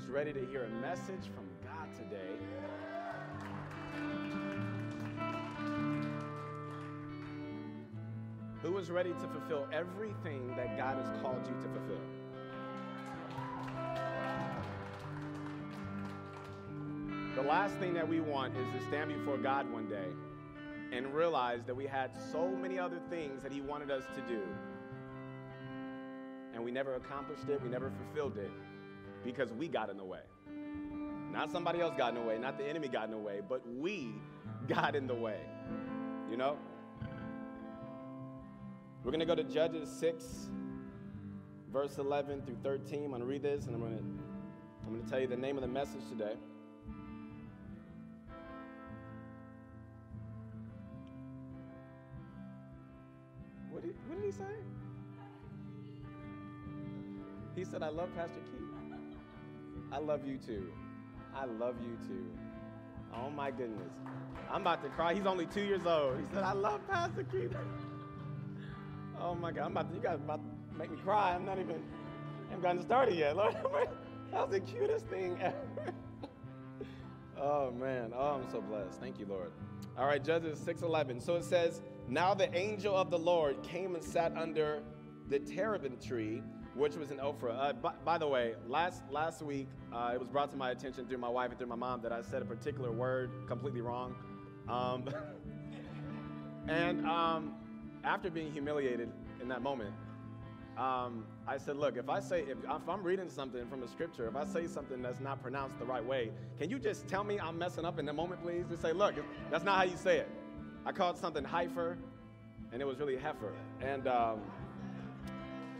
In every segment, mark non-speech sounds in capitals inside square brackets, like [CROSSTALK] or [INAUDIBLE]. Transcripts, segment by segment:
is ready to hear a message from God today. Who is ready to fulfill everything that God has called you to fulfill? The last thing that we want is to stand before God one day and realize that we had so many other things that He wanted us to do. And we never accomplished it, we never fulfilled it because we got in the way. Not somebody else got in the way, not the enemy got in the way, but we got in the way. You know? We're going to go to Judges 6, verse 11 through 13. I'm going to read this and I'm going to, I'm going to tell you the name of the message today. What did, what did he say? He said, I love Pastor Keith. I love you too. I love you too. Oh my goodness. I'm about to cry. He's only two years old. He said, I love Pastor Keith. [LAUGHS] Oh my God. I'm about to, you guys about to make me cry. I'm not even, I haven't gotten started yet. [LAUGHS] Lord, that was the cutest thing ever. [LAUGHS] oh man. Oh, I'm so blessed. Thank you, Lord. All right, Judges 6:11. So it says, Now the angel of the Lord came and sat under the terebinth tree which was in Ophrah. Uh, by, by, the way, last last week uh, it was brought to my attention through my wife and through my mom that I said a particular word completely wrong, um, [LAUGHS] and um, after being humiliated in that moment, um, I said, "Look, if I say if, if I'm reading something from a scripture, if I say something that's not pronounced the right way, can you just tell me I'm messing up in the moment, please? Just say, look, that's not how you say it. I called something heifer, and it was really heifer, and."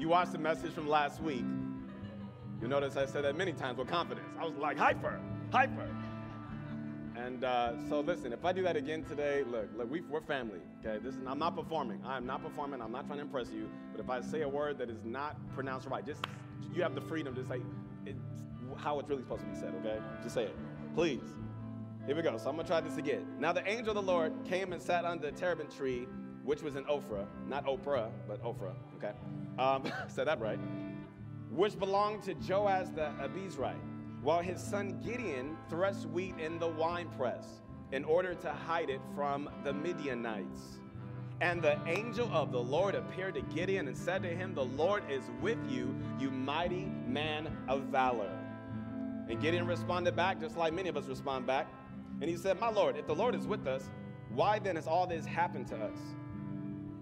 You watched the message from last week, you'll notice I said that many times with confidence. I was like, hyper, hyper. And uh, so listen, if I do that again today, look, look, we, are family. Okay, this is I'm not performing. I am not performing. I'm not trying to impress you. But if I say a word that is not pronounced right, just you have the freedom to say how it's really supposed to be said. Okay, just say it, please. Here we go. So I'm gonna try this again. Now the angel of the Lord came and sat under the terebinth tree, which was in Ophrah, not Oprah, but Ophrah. Okay. Um, [LAUGHS] said that right. Which belonged to Joash the Abiezrite, while his son Gideon threshed wheat in the winepress in order to hide it from the Midianites. And the angel of the Lord appeared to Gideon and said to him, The Lord is with you, you mighty man of valor. And Gideon responded back, just like many of us respond back. And he said, My Lord, if the Lord is with us, why then has all this happened to us?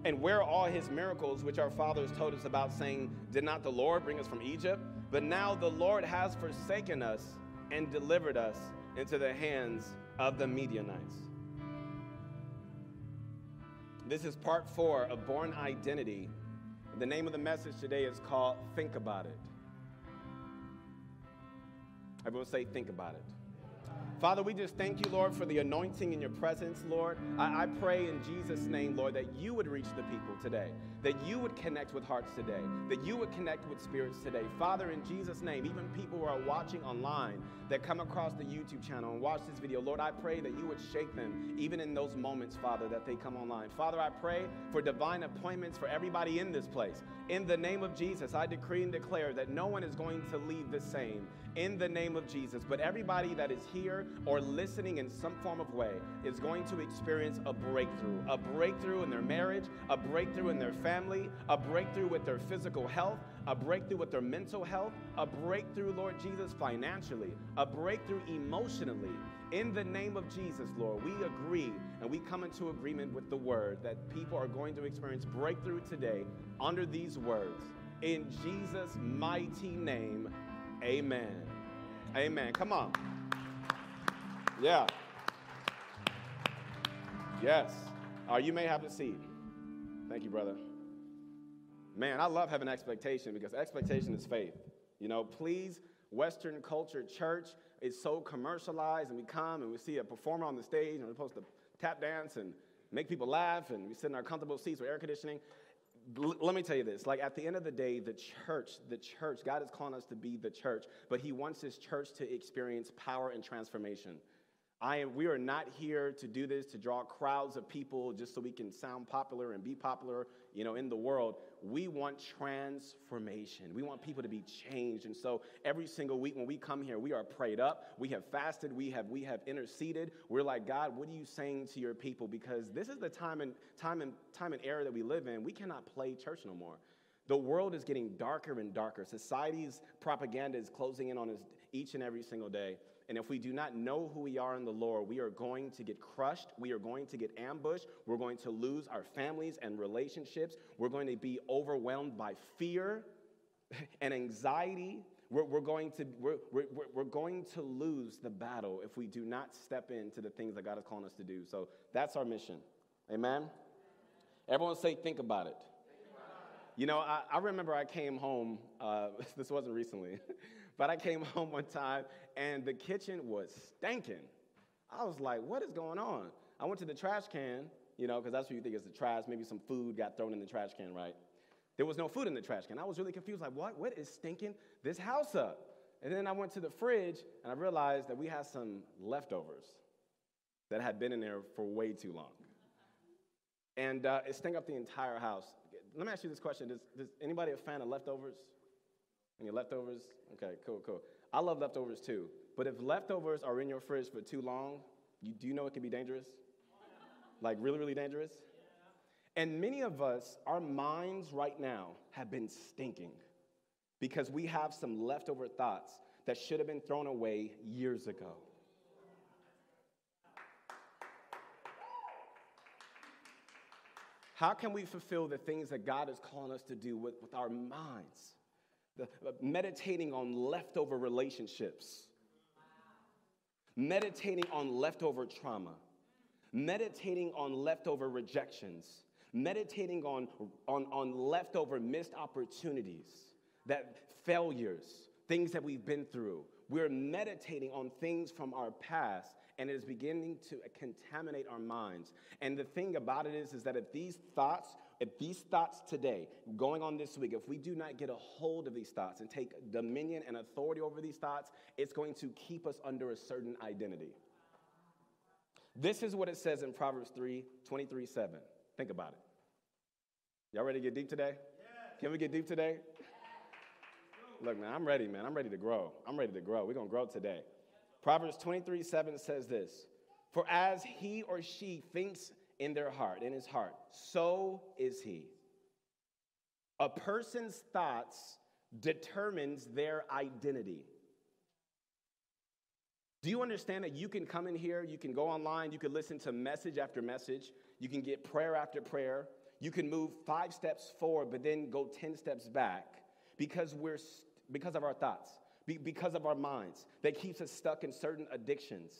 And where are all his miracles, which our fathers told us about, saying, Did not the Lord bring us from Egypt? But now the Lord has forsaken us and delivered us into the hands of the Midianites. This is part four of Born Identity. The name of the message today is called Think About It. Everyone say, Think About It. Father, we just thank you, Lord, for the anointing in your presence, Lord. I, I, pray in Jesus' name, Lord, that you would reach the people today, that you would connect with hearts today, that you would connect with spirits today. Father, in Jesus' name, even people who are watching online that come across the YouTube channel and watch this video, Lord, I pray that you would shake them, even in those moments, Father, that they come online. Father, I pray for divine appointments for everybody in this place. In the name of Jesus, I decree and declare that no one is going to leave the same. In the name of Jesus, but everybody that is here or listening in some form of way is going to experience a breakthrough. A breakthrough in their marriage, a breakthrough in their family, a breakthrough with their physical health, a breakthrough with their mental health, a breakthrough, Lord Jesus, financially, a breakthrough emotionally. In the name of Jesus, Lord, we agree and we come into agreement with the word that people are going to experience breakthrough today under these words. In Jesus' mighty name, amen. Amen. Come on. Yeah. Yes. Uh, you may have a seat. Thank you, brother. Man, I love having expectation because expectation is faith. You know, please, Western culture church is so commercialized, and we come and we see a performer on the stage, and we're supposed to tap dance and make people laugh, and we sit in our comfortable seats with air conditioning. L- let me tell you this like at the end of the day the church the church god is calling us to be the church but he wants his church to experience power and transformation I am, we are not here to do this to draw crowds of people just so we can sound popular and be popular, you know, in the world. We want transformation. We want people to be changed. And so every single week when we come here, we are prayed up. We have fasted. We have we have interceded. We're like, God, what are you saying to your people? Because this is the time and time and time and era that we live in. We cannot play church no more. The world is getting darker and darker. Society's propaganda is closing in on us each and every single day. And if we do not know who we are in the Lord, we are going to get crushed. We are going to get ambushed. We're going to lose our families and relationships. We're going to be overwhelmed by fear [LAUGHS] and anxiety. We're, we're going, to, we're, we're, we're going to lose the battle if we do not step into the things that God is calling us to do. So that's our mission. Amen? Everyone say, think about it. You know, I, I remember I came home, uh, [LAUGHS] this wasn't recently. But I came [LAUGHS] home one time and the kitchen was stinking. I was like, what is going on? I went to the trash can, you know, because that's what you think is the trash. Maybe some food got thrown in the trash can, right? There was no food in the trash can. I was really confused, like, what? What is stinking this house up? And then I went to the fridge and I realized that we had some leftovers that had been in there for way too long. And uh, it stank up the entire house. Let me ask you this question Does, does anybody a fan of leftovers? Any leftovers? Okay, cool, cool. I love leftovers too. But if leftovers are in your fridge for too long, you do you know it can be dangerous? Like really, really dangerous? And many of us, our minds right now have been stinking because we have some leftover thoughts that should have been thrown away years ago. How can we fulfill the things that God is calling us to do with, with our minds? The, meditating on leftover relationships, meditating on leftover trauma, meditating on leftover rejections, meditating on, on, on leftover missed opportunities, that failures, things that we've been through. We're meditating on things from our past and it is beginning to contaminate our minds. And the thing about it is, is that if these thoughts if these thoughts today, going on this week, if we do not get a hold of these thoughts and take dominion and authority over these thoughts, it's going to keep us under a certain identity. This is what it says in Proverbs 3 23 7. Think about it. Y'all ready to get deep today? Can we get deep today? Look, man, I'm ready, man. I'm ready to grow. I'm ready to grow. We're going to grow today. Proverbs 23 7 says this For as he or she thinks in their heart, in his heart, so is he. A person's thoughts determines their identity. Do you understand that you can come in here, you can go online, you can listen to message after message, you can get prayer after prayer, you can move five steps forward, but then go 10 steps back because we're because of our thoughts, because of our minds that keeps us stuck in certain addictions,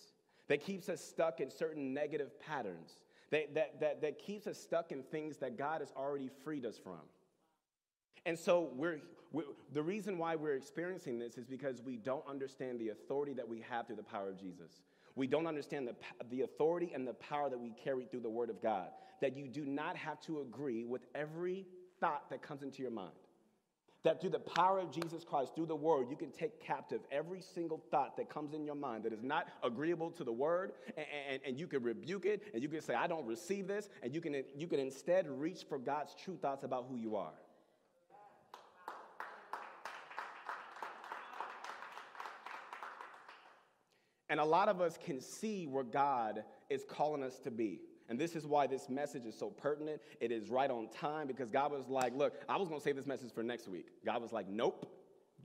that keeps us stuck in certain negative patterns, that, that, that, that keeps us stuck in things that God has already freed us from. And so we're, we're, the reason why we're experiencing this is because we don't understand the authority that we have through the power of Jesus. We don't understand the, the authority and the power that we carry through the Word of God. That you do not have to agree with every thought that comes into your mind. That through the power of Jesus Christ, through the word, you can take captive every single thought that comes in your mind that is not agreeable to the word, and, and, and, you can rebuke it, and you can say, I don't receive this, and you can, you can instead reach for God's true thoughts about who you are. And a lot of us can see where God is calling us to be. And this is why this message is so pertinent. It is right on time because God was like, look, I was going to save this message for next week. God was like, nope,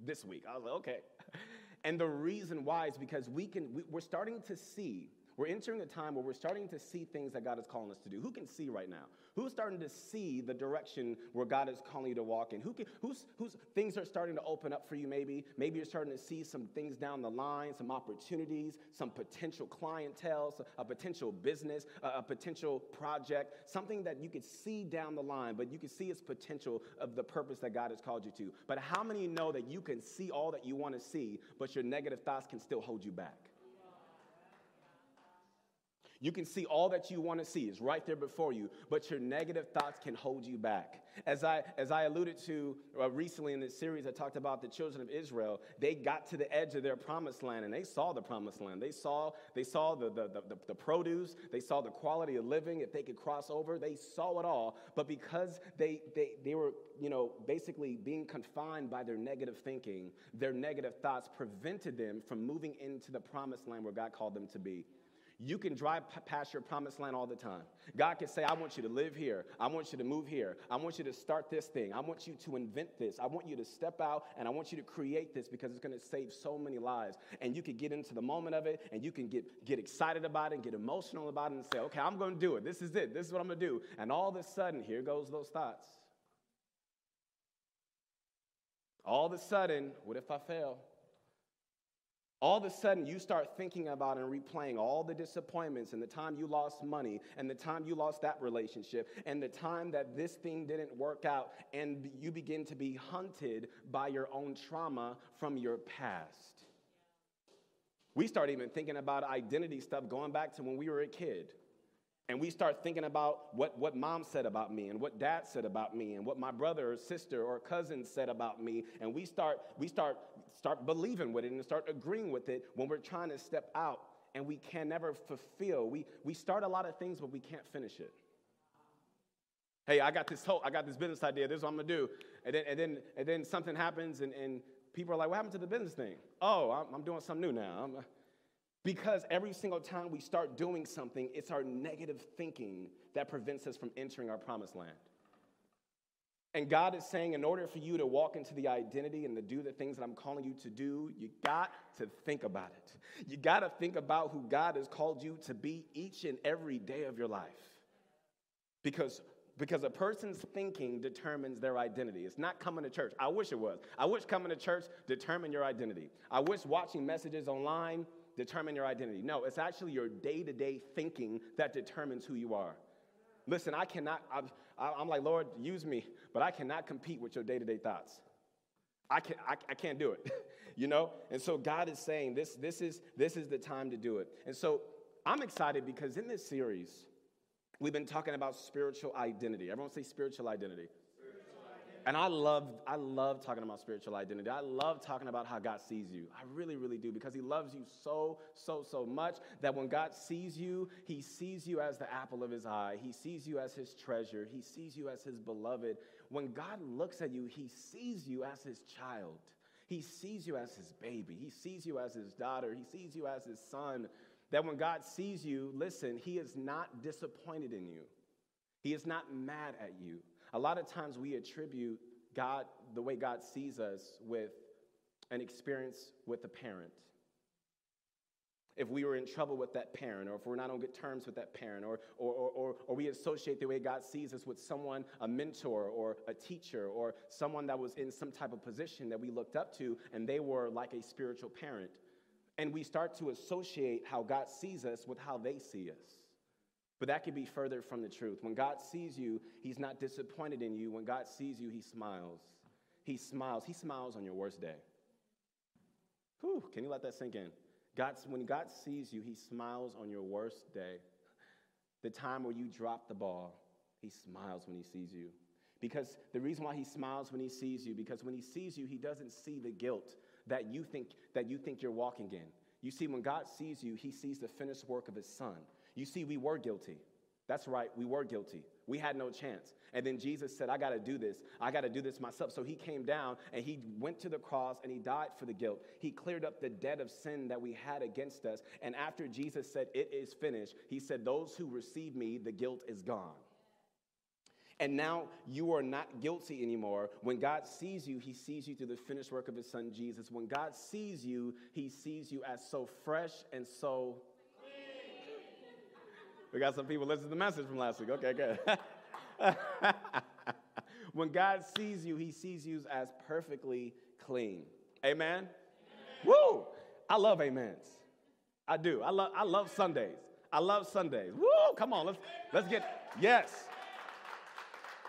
this week. I was like, okay. [LAUGHS] And the reason why is because we can, we, we're starting to see we're entering a time where we're starting to see things that God is calling us to do. Who can see right now? Who's starting to see the direction where God is calling you to walk in? Who can, who's, who's things are starting to open up for you maybe? Maybe you're starting to see some things down the line, some opportunities, some potential clientele, a potential business, a, a potential project, something that you could see down the line, but you can see its potential of the purpose that God has called you to. But how many know that you can see all that you want to see, but your negative thoughts can still hold you back? You can see all that you want to see is right there before you, but your negative thoughts can hold you back. As I, as I alluded to uh, recently in this series, I talked about the children of Israel. They got to the edge of their promised land and they saw the promised land. They saw, they saw the, the, the, the produce, they saw the quality of living. If they could cross over, they saw it all. But because they, they, they were, you know, basically being confined by their negative thinking, their negative thoughts prevented them from moving into the promised land where God called them to be. You can drive past your promised land all the time. God can say, I want you to live here. I want you to move here. I want you to start this thing. I want you to invent this. I want you to step out and I want you to create this because it's going to save so many lives. And you can get into the moment of it and you can get, get excited about it and get emotional about it and say, okay, I'm going to do it. This is it. This is what I'm going to do. And all of a sudden, here goes those thoughts. All of a sudden, what if I fail? All of a sudden you start thinking about and replaying all the disappointments and the time you lost money and the time you lost that relationship and the time that this thing didn't work out and you begin to be hunted by your own trauma from your past. We start even thinking about identity stuff going back to when we were a kid and we start thinking about what, what mom said about me and what dad said about me and what my brother or sister or cousin said about me. And we start we start start believing with it and start agreeing with it when we're trying to step out and we can never fulfill. We we start a lot of things but we can't finish it. Hey i got this hope. I got this business idea. This is what i'm gonna do. And then and then and then something happens and, and people are like what happened to the business thing? Oh i'm, I'm doing something new now. I'm, because every single time we start doing something, it's our negative thinking that prevents us from entering our promised land. And God is saying, in order for you to walk into the identity and to do the things that I'm calling you to do, you got to think about it. You got to think about who God has called you to be each and every day of your life. Because, because a person's thinking determines their identity. It's not coming to church. I wish it was. I wish coming to church determined your identity. I wish watching messages online determine your identity. No, it's actually your day to day thinking that determines who you are. Listen, I cannot, I'm, I'm, like, Lord, use me, but I cannot compete with your day to day thoughts. I, can, I, I can't do it, [LAUGHS] you know? And so God is saying this, this, is, this is the time to do it. And so I'm excited because in this series, we've been talking about spiritual identity. Everyone say spiritual identity. And I love, I love talking about spiritual identity. I love talking about how God sees you. I really, really do because He loves you so, so, so much that when God sees you, He sees you as the apple of His eye. He sees you as His treasure. He sees you as His beloved. When God looks at you, He sees you as His child. He sees you as His baby. He sees you as His daughter. He sees you as His son. That when God sees you, listen, He is not disappointed in you, He is not mad at you. A lot of times we attribute God, the way God sees us, with an experience with a parent. If we were in trouble with that parent, or if we're not on good terms with that parent, or, or, or, or, we associate the way God sees us with someone, a mentor, or a teacher, or someone that was in some type of position that we looked up to, and they were like a spiritual parent. And we start to associate how God sees us with how they see us. But that could be further from the truth. When God sees you, He's not disappointed in you. When God sees you, He smiles. He smiles. He smiles on your worst day. Whew, can you let that sink in? God's, when God sees you, He smiles on your worst day. The time where you drop the ball, He smiles when He sees you. Because the reason why He smiles when He sees you, because when He sees you, He doesn't see the guilt that you think, that you think you're walking in. You see, when God sees you, He sees the finished work of His Son. You see, we were guilty. That's right, we were guilty. We had no chance. And then Jesus said, I got to do this. I got to do this myself. So he came down and he went to the cross and he died for the guilt. He cleared up the debt of sin that we had against us. And after Jesus said, It is finished, he said, Those who receive me, the guilt is gone. And now you are not guilty anymore. When God sees you, he sees you through the finished work of his son Jesus. When God sees you, he sees you as so fresh and so we got some people listening to the message from last week. Okay, good. [LAUGHS] when God sees you, he sees you as perfectly clean. Amen? Amen? Woo! I love amens. I do. I love, I love Sundays. I love Sundays. Woo! Come on, let's, let's get, yes.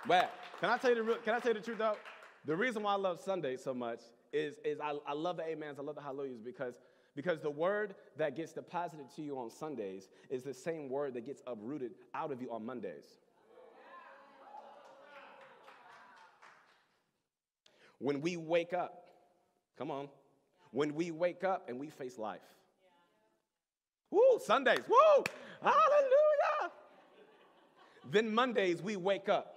But can I tell you the real, can I tell you the truth though? The reason why I love Sundays so much is, is I, I love the amens, I love the hallelujahs because Because the word that gets deposited to you on Sundays is the same word that gets uprooted out of you on Mondays. When we wake up, come on, when we wake up and we face life. Woo, Sundays, woo, hallelujah. Then Mondays we wake up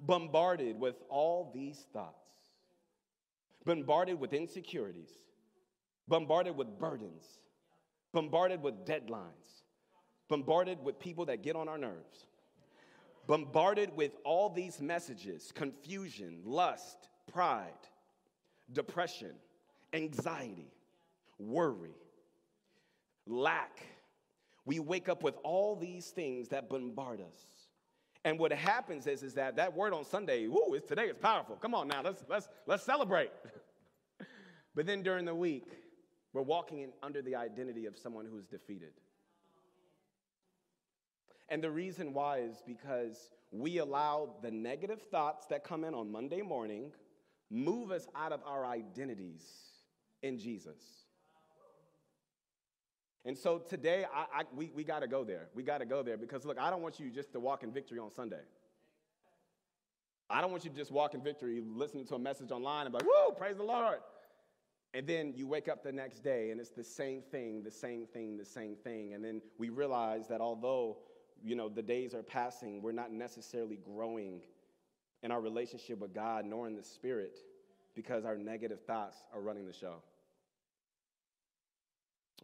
bombarded with all these thoughts, bombarded with insecurities, bombarded with burdens, bombarded with deadlines, bombarded with people that get on our nerves, bombarded with all these messages confusion, lust, pride, depression, anxiety, worry, lack. We wake up with all these things that bombard us. And what happens is, is that that word on Sunday, woo, it's, today is powerful. Come on now, let's, let's, let's celebrate. [LAUGHS] but then during the week, we're walking in, under the identity of someone who's defeated. And the reason why is because we allow the negative thoughts that come in on Monday morning move us out of our identities in Jesus. And so today, I, I, we, we got to go there. We got to go there because, look, I don't want you just to walk in victory on Sunday. I don't want you to just walk in victory listening to a message online and be like, woo, praise the Lord. And then you wake up the next day and it's the same thing, the same thing, the same thing. And then we realize that although, you know, the days are passing, we're not necessarily growing in our relationship with God nor in the Spirit because our negative thoughts are running the show.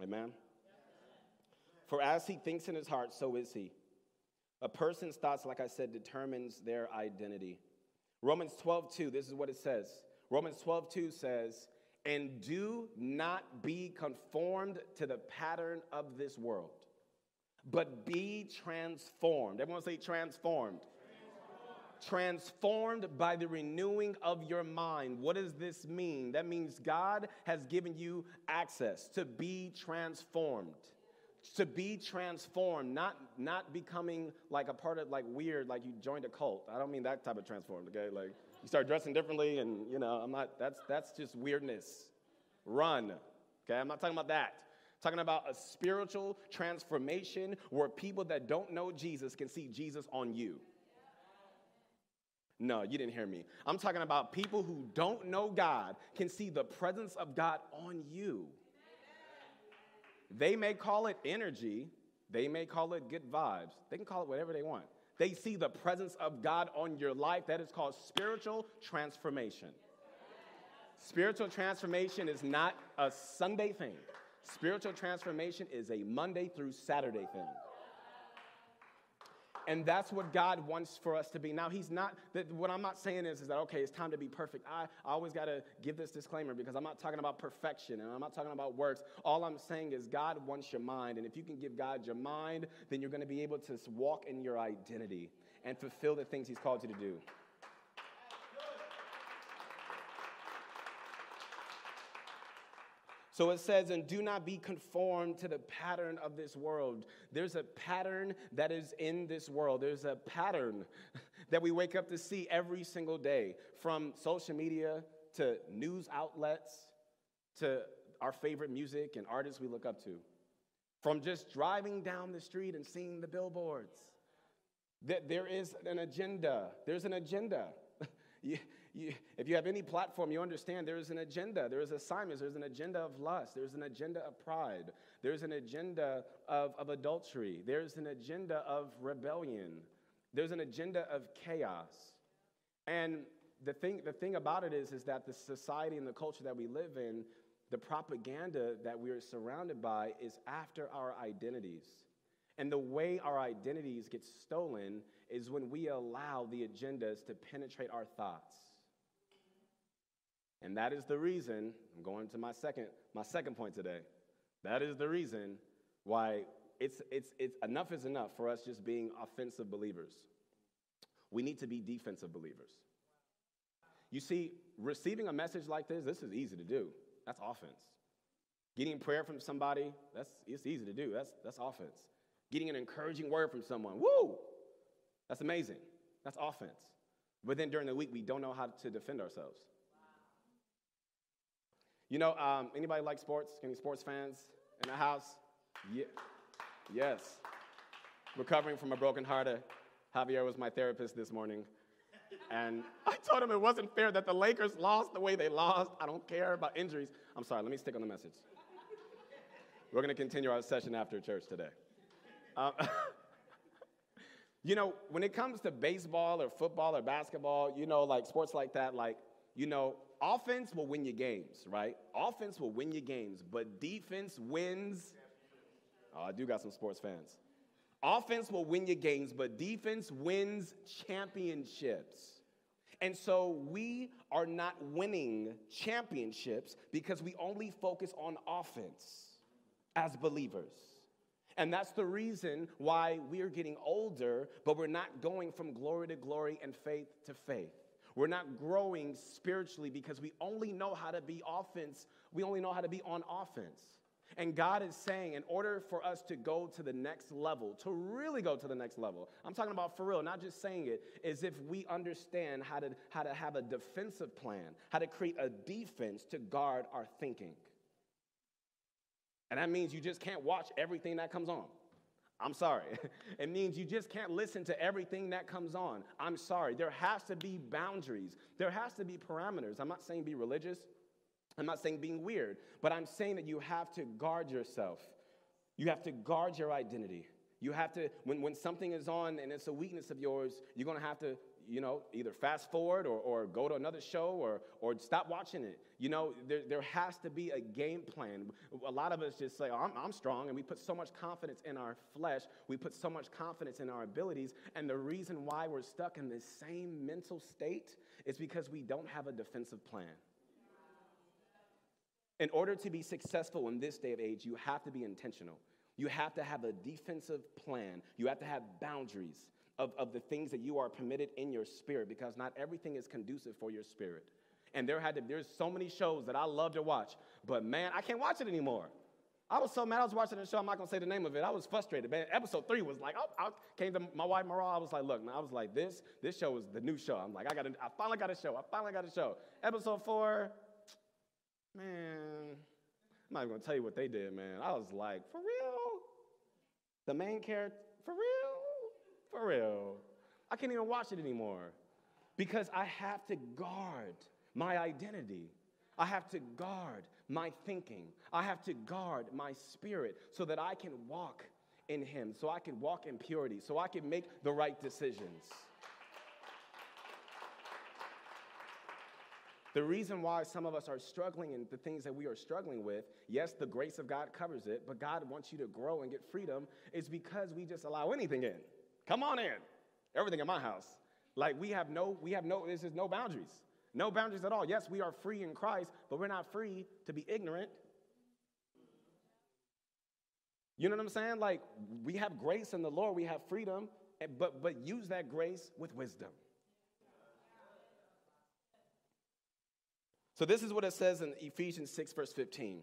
Amen? For as he thinks in his heart, so is he. A person's thoughts, like I said, determines their identity. Romans 12, 2, this is what it says. Romans 12, 2 says, And do not be conformed to the pattern of this world, but be transformed. Everyone say transformed transformed by the renewing of your mind. What does this mean? That means God has given you access to be transformed. To be transformed, not, not becoming like a part of like weird, like you joined a cult. I don't mean that type of transformed, okay? Like you start dressing differently and you know, I'm not that's that's just weirdness. Run. Okay, I'm not talking about that talking about a spiritual transformation where people that don't know Jesus can see Jesus on you. No, you didn't hear me. I'm talking about people who don't know God can see the presence of God on you. They may call it energy, they may call it good vibes, they can call it whatever they want. They see the presence of God on your life. That is called spiritual transformation. Spiritual transformation is not a Sunday thing. Spiritual transformation is a Monday through Saturday thing. And that's what God wants for us to be. Now, He's not, that, what I'm not saying is, is that, okay, it's time to be perfect. I, I always got to give this disclaimer because I'm not talking about perfection and I'm not talking about works. All I'm saying is God wants your mind. And if you can give God your mind, then you're going to be able to walk in your identity and fulfill the things He's called you to do. So it says, and do not be conformed to the pattern of this world. There's a pattern that is in this world. There's a pattern [LAUGHS] that we wake up to see every single day from social media to news outlets to our favorite music and artists we look up to. From just driving down the street and seeing the billboards. That there is an agenda. There's an agenda. [LAUGHS] you, if you have any platform, you understand there is an agenda. There is assignments. There's an agenda of lust. There's an agenda of pride. There's an agenda of, of adultery. There's an agenda of rebellion. There's an agenda of chaos. And the thing, the thing about it is, is that the society and the culture that we live in, the propaganda that we are surrounded by is after our identities. And the way our identities get stolen is when we allow the agendas to penetrate our thoughts. And that is the reason, I'm going to my second, my second point today. That is the reason why it's, it's, it's enough is enough for us just being offensive believers. We need to be defensive believers. You see, receiving a message like this, this is easy to do. That's offense. Getting prayer from somebody, that's it's easy to do. That's that's offense. Getting an encouraging word from someone, woo, that's amazing. That's offense. But then during the week, we don't know how to defend ourselves. You know, um, anybody like sports? Any sports fans in the house? Yeah. Yes. Recovering from a broken heart. Uh, Javier was my therapist this morning. And I told him it wasn't fair that the Lakers lost the way they lost. I don't care about injuries. I'm sorry, let me stick on the message. We're going to continue our session after church today. Um, [LAUGHS] you know, when it comes to baseball or football or basketball, you know, like sports like that, like, you know, offense will win you games, right? Offense will win you games, but defense wins. Oh, I do got some sports fans. Offense will win you games, but defense wins championships. And so we are not winning championships because we only focus on offense as believers. And that's the reason why we're getting older, but we're not going from glory to glory and faith to faith. We're not growing spiritually because we only know how to be offense, we only know how to be on offense. And God is saying, in order for us to go to the next level, to really go to the next level, I'm talking about for real, not just saying it, is if we understand how to, how to have a defensive plan, how to create a defense to guard our thinking. And that means you just can't watch everything that comes on. I'm sorry. [LAUGHS] it means you just can't listen to everything that comes on. I'm sorry. There has to be boundaries, there has to be parameters. I'm not saying be religious, I'm not saying being weird, but I'm saying that you have to guard yourself. You have to guard your identity. You have to, when, when something is on and it's a weakness of yours, you're gonna have to you know, either fast forward or, or go to another show or, or stop watching it. You know, there, there has to be a game plan. A lot of us just say, oh, I'm, I'm strong, and we put so much confidence in our flesh. We put so much confidence in our abilities. And the reason why we're stuck in this same mental state is because we don't have a defensive plan. In order to be successful in this day of age, you have to be intentional. You have to have a defensive plan. You have to have boundaries of, of the things that you are permitted in your spirit because not everything is conducive for your spirit. And there had to, there's so many shows that I love to watch, but man, I can't watch it anymore. I was so mad. I was watching the show. I'm not gonna say the name of it. I was frustrated, man. Episode three was like, oh, I came to my wife Mara. I was like, look, man. I was like, this, this show is the new show. I'm like, I got, I finally got a show. I finally got a show. Episode four, man. I'm not even gonna tell you what they did, man. I was like, for real? The main character, for real? For real. I can't even watch it anymore because I have to guard my identity. I have to guard my thinking. I have to guard my spirit so that I can walk in Him, so I can walk in purity, so I can make the right decisions. The reason why some of us are struggling in the things that we are struggling with, yes, the grace of God covers it, but God wants you to grow and get freedom, is because we just allow anything in. Come on in. Everything in my house. Like we have no, we have no, this is no boundaries. No boundaries at all. Yes, we are free in Christ, but we're not free to be ignorant. You know what I'm saying? Like we have grace in the Lord, we have freedom, but but use that grace with wisdom. So this is what it says in Ephesians 6, verse 15.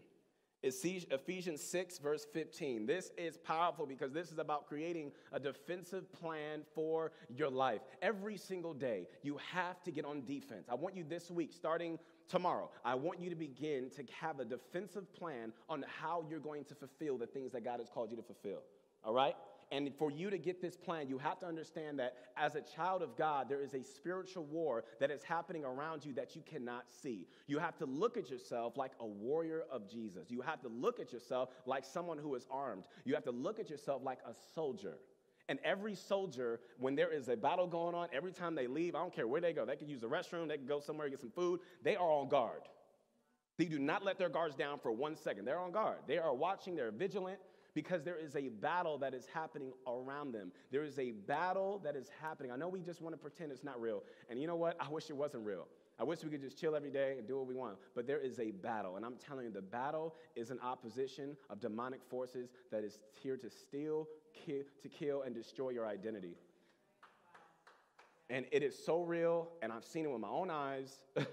Ephesians 6, verse 15. This is powerful because this is about creating a defensive plan for your life. Every single day, you have to get on defense. I want you this week, starting tomorrow, I want you to begin to have a defensive plan on how you're going to fulfill the things that God has called you to fulfill. All right? And for you to get this plan, you have to understand that as a child of God, there is a spiritual war that is happening around you that you cannot see. You have to look at yourself like a warrior of Jesus. You have to look at yourself like someone who is armed. You have to look at yourself like a soldier. And every soldier, when there is a battle going on, every time they leave, I don't care where they go, they can use the restroom, they can go somewhere get some food, they are on guard. They do not let their guards down for one second. They're on guard. They are watching, they're vigilant, because there is a battle that is happening around them. There is a battle that is happening. I know we just want to pretend it's not real. And you know what? I wish it wasn't real. I wish we could just chill every day and do what we want. But there is a battle. And I'm telling you, the battle is an opposition of demonic forces that is here to steal, kill, to kill, and destroy your identity. And it is so real, and I've seen it with my own eyes. [LAUGHS]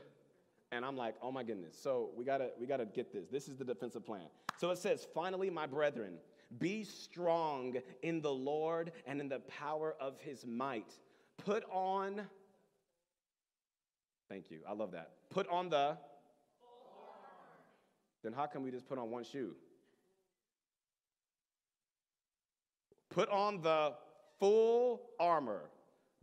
and I'm like, oh my goodness. So we gotta we gotta get this. This is the defensive plan. So it says, finally, my brethren, be strong in the Lord and in the power of his might. Put on, thank you, I love that. Put on the, then how can we just put on one shoe? Put on the full armor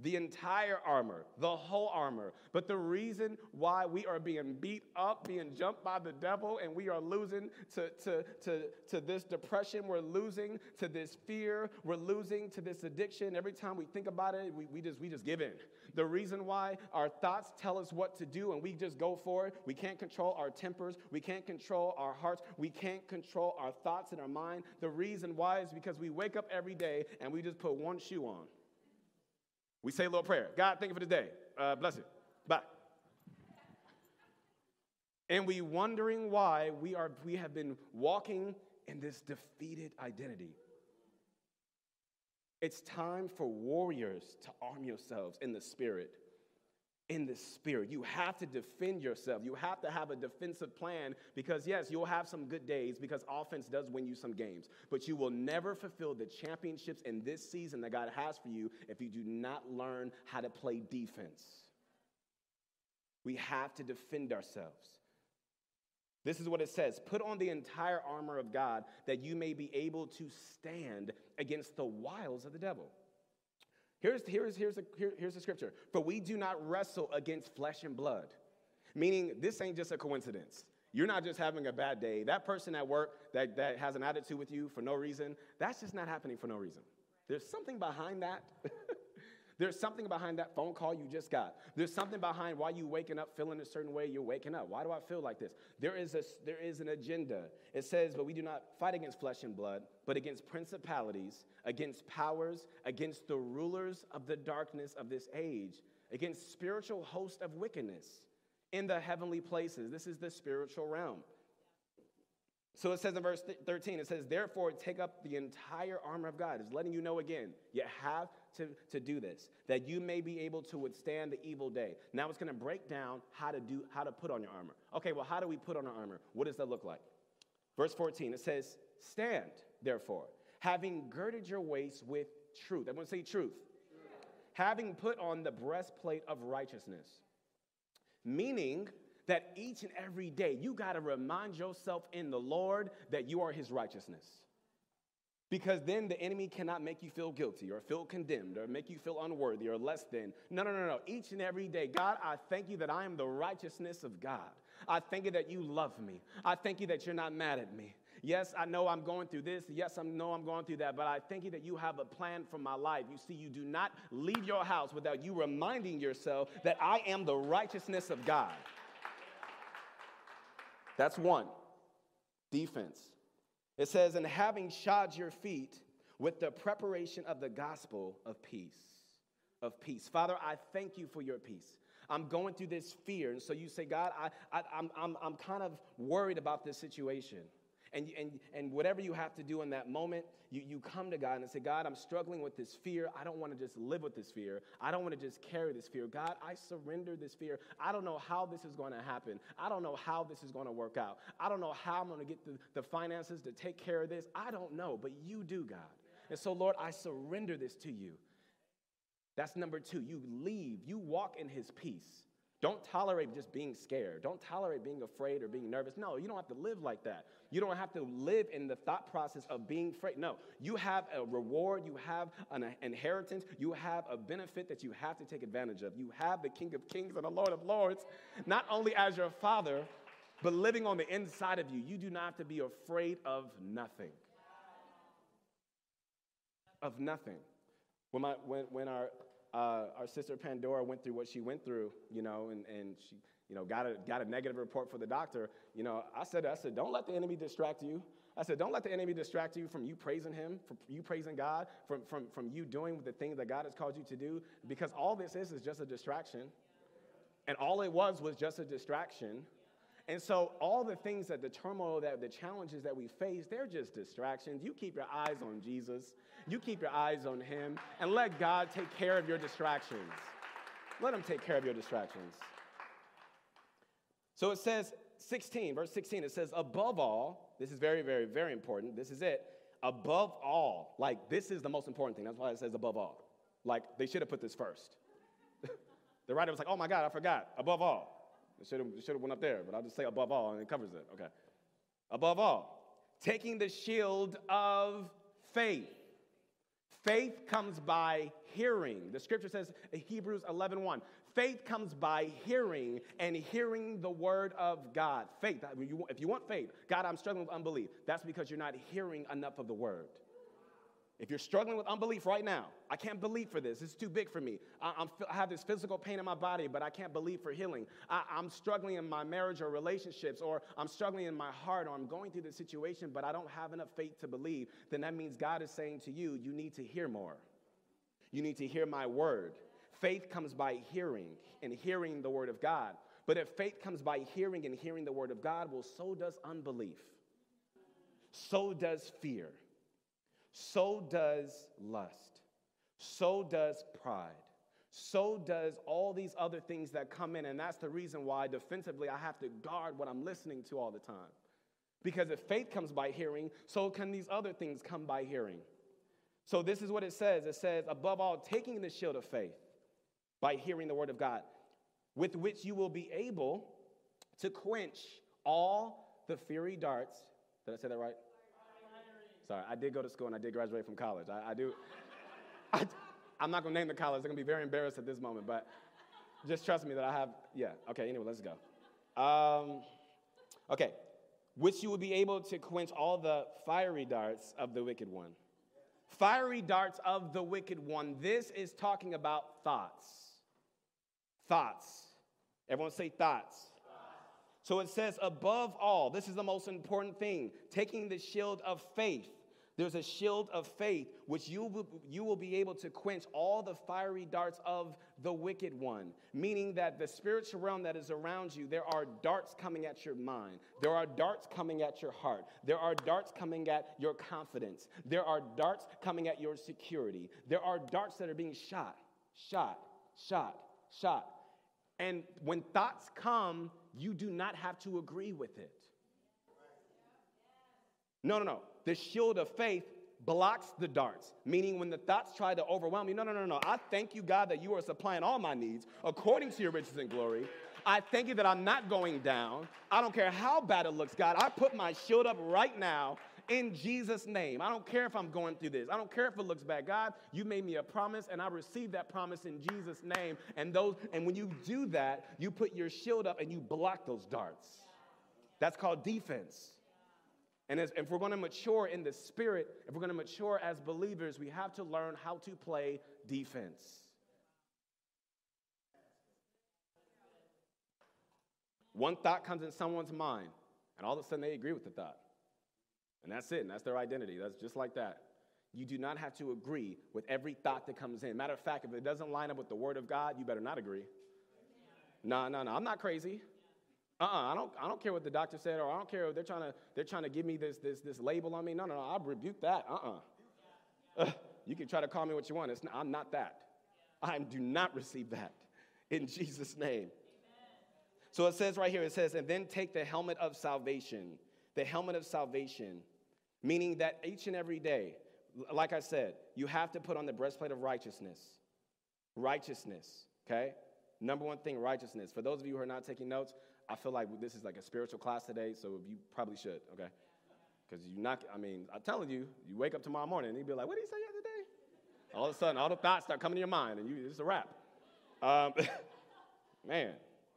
the entire armor, the whole armor. But the reason why we are being beat up, being jumped by the devil, and we are losing to, to, to, to this depression, we're losing to this fear, we're losing to this addiction. Every time we think about it, we, we, just, we just give in. The reason why our thoughts tell us what to do and we just go for it, we can't control our tempers, we can't control our hearts, we can't control our thoughts and our mind. The reason why is because we wake up every day and we just put one shoe on. We say a little prayer. God, thank you for this day. Uh, bless it. Bye. And we wondering why we are we have been walking in this defeated identity. It's time for warriors to arm yourselves in the spirit in the spirit. You have to defend yourself. You have to have a defensive plan because, yes, you'll have some good days because offense does win you some games, but you will never fulfill the championships in this season that God has for you if you do not learn how to play defense. We have to defend ourselves. This is what it says Put on the entire armor of God that you may be able to stand against the wiles of the devil. Here's, here's, here's, a, here, here's the scripture. For we do not wrestle against flesh and blood. Meaning, this ain't just a coincidence. You're not just having a bad day. That person at work that, that has an attitude with you for no reason, that's just not happening for no reason. There's something behind that. [LAUGHS] There's something behind that phone call you just got. There's something behind why you waking up feeling a certain way you're waking up. Why do I feel like this? There is, a, there is an agenda. It says, but we do not fight against flesh and blood, but against principalities, against powers, against the rulers of the darkness of this age, against spiritual hosts of wickedness in the heavenly places. This is the spiritual realm. So it says in verse 13, it says, Therefore, take up the entire armor of God. It's letting you know again, you have to, to do this, that you may be able to withstand the evil day. Now it's going to break down how to do how to put on your armor. Okay, well, how do we put on our armor? What does that look like? Verse 14, it says, Stand, therefore, having girded your waist with truth. Everyone say truth. truth. Having put on the breastplate of righteousness. Meaning, that each and every day you got to remind yourself in the Lord that you are his righteousness. Because then the enemy cannot make you feel guilty or feel condemned or make you feel unworthy or less than. No, no, no, no. Each and every day, God, I thank you that I am the righteousness of God. I thank you that you love me. I thank you that you're not mad at me. Yes, I know I'm going through this. Yes, I know I'm going through that, but I thank you that you have a plan for my life. You see, you do not leave your house without you reminding yourself that I am the righteousness of God. That's one. Defense. It says, and having shod your feet with the preparation of the gospel of peace. Of peace. Father, I thank you for your peace. I'm going through this fear. And so you say, God, I, I, I'm, I'm, I'm kind of worried about this situation. And, and, and whatever you have to do in that moment, you, you come to God and say, God, I'm struggling with this fear. I don't want to just live with this fear. I don't want to just carry this fear. God, I surrender this fear. I don't know how this is going to happen. I don't know how this is going to work out. I don't know how I'm going to get the, the finances to take care of this. I don't know, but you do, God. And so, Lord, I surrender this to you. That's number two. You leave, you walk in his peace. Don't tolerate just being scared. Don't tolerate being afraid or being nervous. No, you don't have to live like that. You don't have to live in the thought process of being afraid. No, you have a reward, you have an inheritance, you have a benefit that you have to take advantage of. You have the King of Kings and the Lord of Lords, not only as your Father, but living on the inside of you. You do not have to be afraid of nothing. Of nothing. When, my, when, when our uh, our sister Pandora went through what she went through, you know, and, and she, you know, got a, got a negative report for the doctor, you know, I said, I said, don't let the enemy distract you. I said, don't let the enemy distract you from you praising him, from you praising God, from, from, from you doing the things that God has called you to do, because all this is is just a distraction. And all it was was just a distraction. And so all the things that the turmoil, that the challenges that we face, they're just distractions. You keep your eyes on Jesus. You keep your eyes on him and let God take care of your distractions. Let him take care of your distractions. So it says 16, verse 16, it says, above all, this is very, very, very important. This is it. Above all, like this is the most important thing. That's why it says above all. Like they should have put this first. [LAUGHS] the writer was like, oh my God, I forgot. Above all. It should have, went up there, but I'll just say above all and it covers it. Okay. Above all, taking the shield of faith. Faith comes by hearing. The scripture says Hebrews 11 1, faith comes by hearing and hearing the word of God. Faith, I mean, if you want faith, God, I'm struggling with unbelief. That's because you're not hearing enough of the word. If you're struggling with unbelief right now, I can't believe for this. It's too big for me. I, I have this physical pain in my body, but I can't believe for healing. I, I'm struggling in my marriage or relationships, or I'm struggling in my heart, or I'm going through this situation, but I don't have enough faith to believe. Then that means God is saying to you, you need to hear more. You need to hear my word. Faith comes by hearing and hearing the word of God. But if faith comes by hearing and hearing the word of God, well, so does unbelief. So does fear so does lust. So does pride. So does all these other things that come in. And that's the reason why defensively I have to guard what I'm listening to all the time. Because if faith comes by hearing, so can these other things come by hearing. So this is what it says it says, above all, taking the shield of faith by hearing the word of God, with which you will be able to quench all the fiery darts. Did I say that right? Sorry, I did go to school and I did graduate from college. I, I do. I, I'm not to name the college. They're to be very embarrassed at this moment, but just trust me that I have. Yeah, okay, anyway, let's go. Um, okay, which you will be able to quench all the fiery darts of the wicked one. Fiery darts of the wicked one. This is talking about thoughts. Thoughts. Everyone say thoughts. So it says, above all, this is the most important thing taking the shield of faith. There's a shield of faith which you will, you will be able to quench all the fiery darts of the wicked one. Meaning that the spiritual realm that is around you, there are darts coming at your mind. There are darts coming at your heart. There are darts coming at your confidence. There are darts coming at your security. There are darts that are being shot, shot, shot, shot. And when thoughts come, you do not have to agree with it. No, no, no. The shield of faith blocks the darts, meaning when the thoughts try to overwhelm you, no, no, no, no. I thank you, God, that you are supplying all my needs according to your riches and glory. I thank you that I'm not going down. I don't care how bad it looks, God. I put my shield up right now in Jesus' name. I don't care if I'm going through this. I don't care if it looks bad. God, you made me a promise, and I received that promise in Jesus' name. And those, and when you do that, you put your shield up and you block those darts. That's called defense. And as, if we're going to mature in the spirit, if we're going to mature as believers, we have to learn how to play defense. One thought comes in someone's mind, and all of a sudden they agree with the thought. And that's it, and that's their identity. That's just like that. You do not have to agree with every thought that comes in. Matter of fact, if it doesn't line up with the Word of God, you better not agree. No, no, no, I'm not crazy. Uh-uh, I don't, I don't care what the doctor said, or I don't care if they're trying to, they're trying to give me this, this, this label on me. No, no, no, I rebuke that. Uh-uh. Uh, you can try to call me what you want. Not, I'm not that. I do not receive that in Jesus' name. So it says right here, it says, and then take the helmet of salvation. The helmet of salvation Meaning that each and every day, like I said, you have to put on the breastplate of righteousness. Righteousness, okay? Number one thing, righteousness. For those of you who are not taking notes, I feel like this is like a spiritual class today, so you probably should, okay? Because you not, I mean, I'm telling you, you wake up tomorrow morning and you be like, what did he say yesterday? All of a sudden, all the thoughts start coming to your mind, and you, it's a wrap. Um, [LAUGHS] man,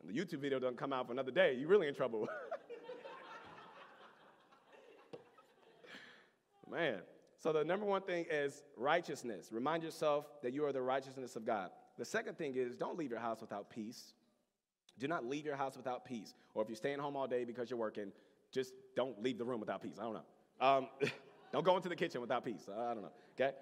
the YouTube video doesn't come out for another day, you're really in trouble. [LAUGHS] Man. So the number one thing is righteousness. Remind yourself that you are the righteousness of God. The second thing is don't leave your house without peace. Do not leave your house without peace. Or if you're staying home all day because you're working, just don't leave the room without peace. I don't know. Um, [LAUGHS] don't go into the kitchen without peace. I don't know. Okay?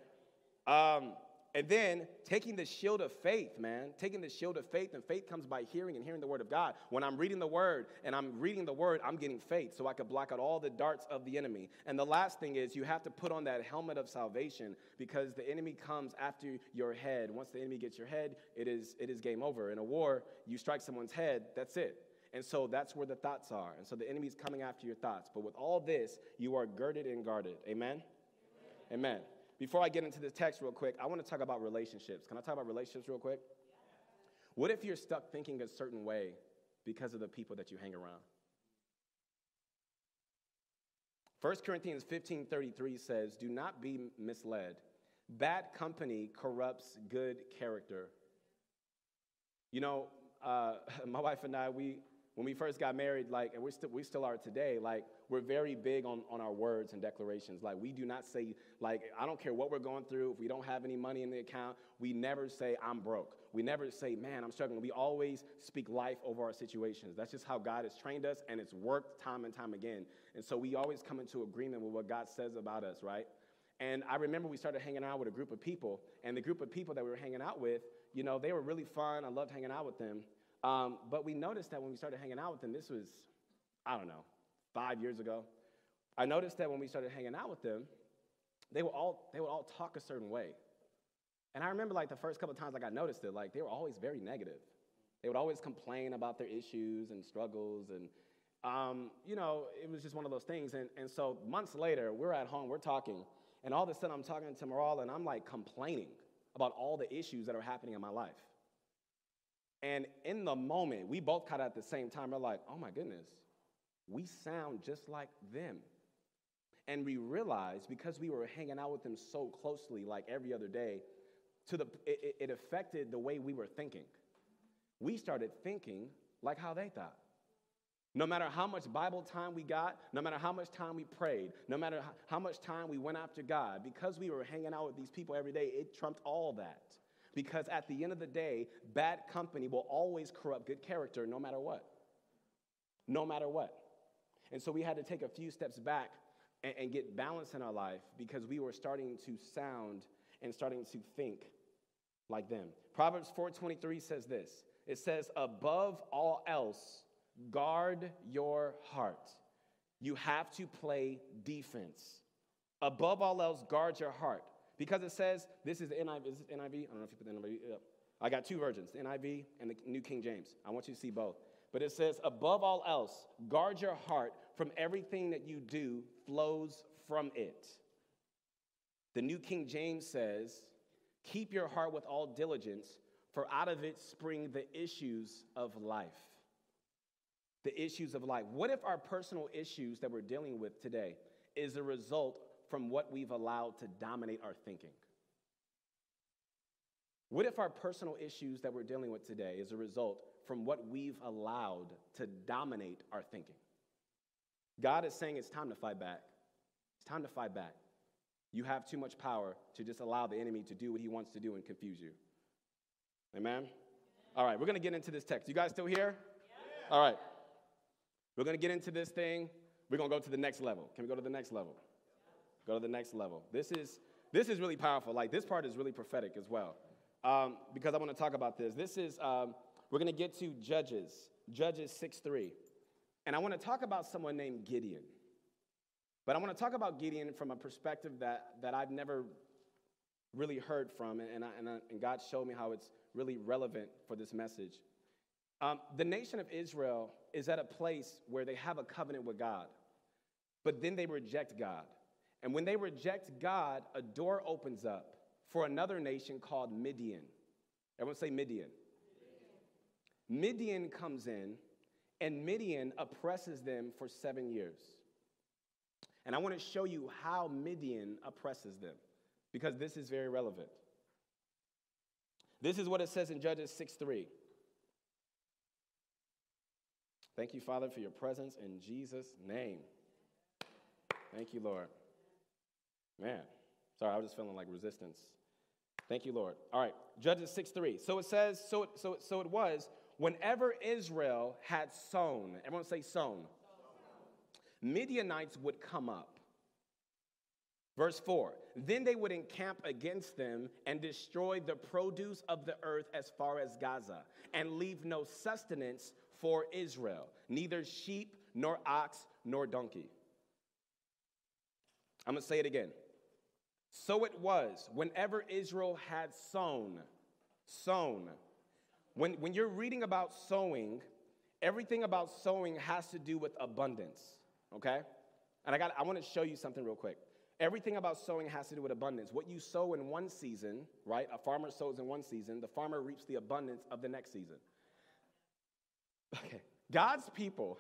Um, and then taking the shield of faith, man, taking the shield of faith, and faith comes by hearing and hearing the word of God. When I'm reading the word and I'm reading the word, I'm getting faith so I could block out all the darts of the enemy. And the last thing is you have to put on that helmet of salvation because the enemy comes after your head. Once the enemy gets your head, it is, it is game over. In a war, you strike someone's head, that's it. And so that's where the thoughts are. And so the enemy's coming after your thoughts. But with all this, you are girded and guarded. Amen? Amen. Amen. Before I get into the text real quick, I want to talk about relationships. Can I talk about relationships real quick? What if you're stuck thinking a certain way because of the people that you hang around? 1 Corinthians 15 33 says, Do not be misled. Bad company corrupts good character. You know, uh, [LAUGHS] my wife and I, we, when we first got married, like, and we still, we still are today, like, we're very big on, on our words and declarations. Like, we do not say, like, I don't care what we're going through, if we don't have any money in the account, we never say, I'm broke. We never say, man, I'm struggling. We always speak life over our situations. That's just how God has trained us, and it's worked time and time again. And so we always come into agreement with what God says about us, right? And I remember we started hanging out with a group of people, and the group of people that we were hanging out with, you know, they were really fun. I loved hanging out with them. Um, but we noticed that when we started hanging out with them, this was, I don't know, five years ago. I noticed that when we started hanging out with them, they would all, they would all talk a certain way. And I remember like the first couple of times like I noticed it, like they were always very negative. They would always complain about their issues and struggles. And, um, you know, it was just one of those things. And, and so months later, we're at home, we're talking, and all of a sudden I'm talking to Maral and I'm like complaining about all the issues that are happening in my life. And in the moment, we both caught at the same time. We're like, oh my goodness, we sound just like them. And we realized because we were hanging out with them so closely, like every other day, to the, it, it affected the way we were thinking. We started thinking like how they thought. No matter how much Bible time we got, no matter how much time we prayed, no matter how much time we went after God, because we were hanging out with these people every day, it trumped all that. Because at the end of the day, bad company will always corrupt good character no matter what. No matter what. And so we had to take a few steps back and, and get balance in our life because we were starting to sound and starting to think like them. Proverbs 4:23 says this. It says, "Above all else, guard your heart." You have to play defense. Above all else, guard your heart. Because it says, this is the NIV, is NIV? I don't know if you put the NIV up. I got two versions, the NIV and the New King James. I want you to see both. But it says, above all else, guard your heart from everything that you do flows from it. The New King James says, keep your heart with all diligence, for out of it spring the issues of life. The issues of life. What if our personal issues that we're dealing with today is a result from what we've allowed to dominate our thinking? What if our personal issues that we're dealing with today is a result from what we've allowed to dominate our thinking? God is saying it's time to fight back. It's time to fight back. You have too much power to just allow the enemy to do what he wants to do and confuse you. Amen? All right, we're going to get into this text. You guys still here? All right. We're going to get into this thing. We're going to go to the next level. Can we go to the next level? Go to the next level. This is, this is really powerful. Like, this part is really prophetic as well. Um, because I want to talk about this. This is, um, we're going to get to Judges, Judges 6 3. And I want to talk about someone named Gideon. But I want to talk about Gideon from a perspective that, that I've never really heard from, and, I, and, I, and God showed me how it's really relevant for this message. Um, the nation of Israel is at a place where they have a covenant with God, but then they reject God. And when they reject God, a door opens up for another nation called Midian. Everyone say Midian. Midian comes in, and Midian oppresses them for seven years. And I want to show you how Midian oppresses them because this is very relevant. This is what it says in Judges 6 3. Thank you, Father, for your presence in Jesus' name. Thank you, Lord. Man, sorry, I was just feeling like resistance. Thank you, Lord. All right, Judges 6 3. So it says, so it, so, so it was, whenever Israel had sown, everyone say sown, Midianites would come up. Verse 4 Then they would encamp against them and destroy the produce of the earth as far as Gaza, and leave no sustenance for Israel, neither sheep, nor ox, nor donkey. I'm gonna say it again. So it was whenever Israel had sown, sown. When, when you're reading about sowing, everything about sowing has to do with abundance, okay? And I got I want to show you something real quick. Everything about sowing has to do with abundance. What you sow in one season, right? A farmer sows in one season, the farmer reaps the abundance of the next season. Okay. God's people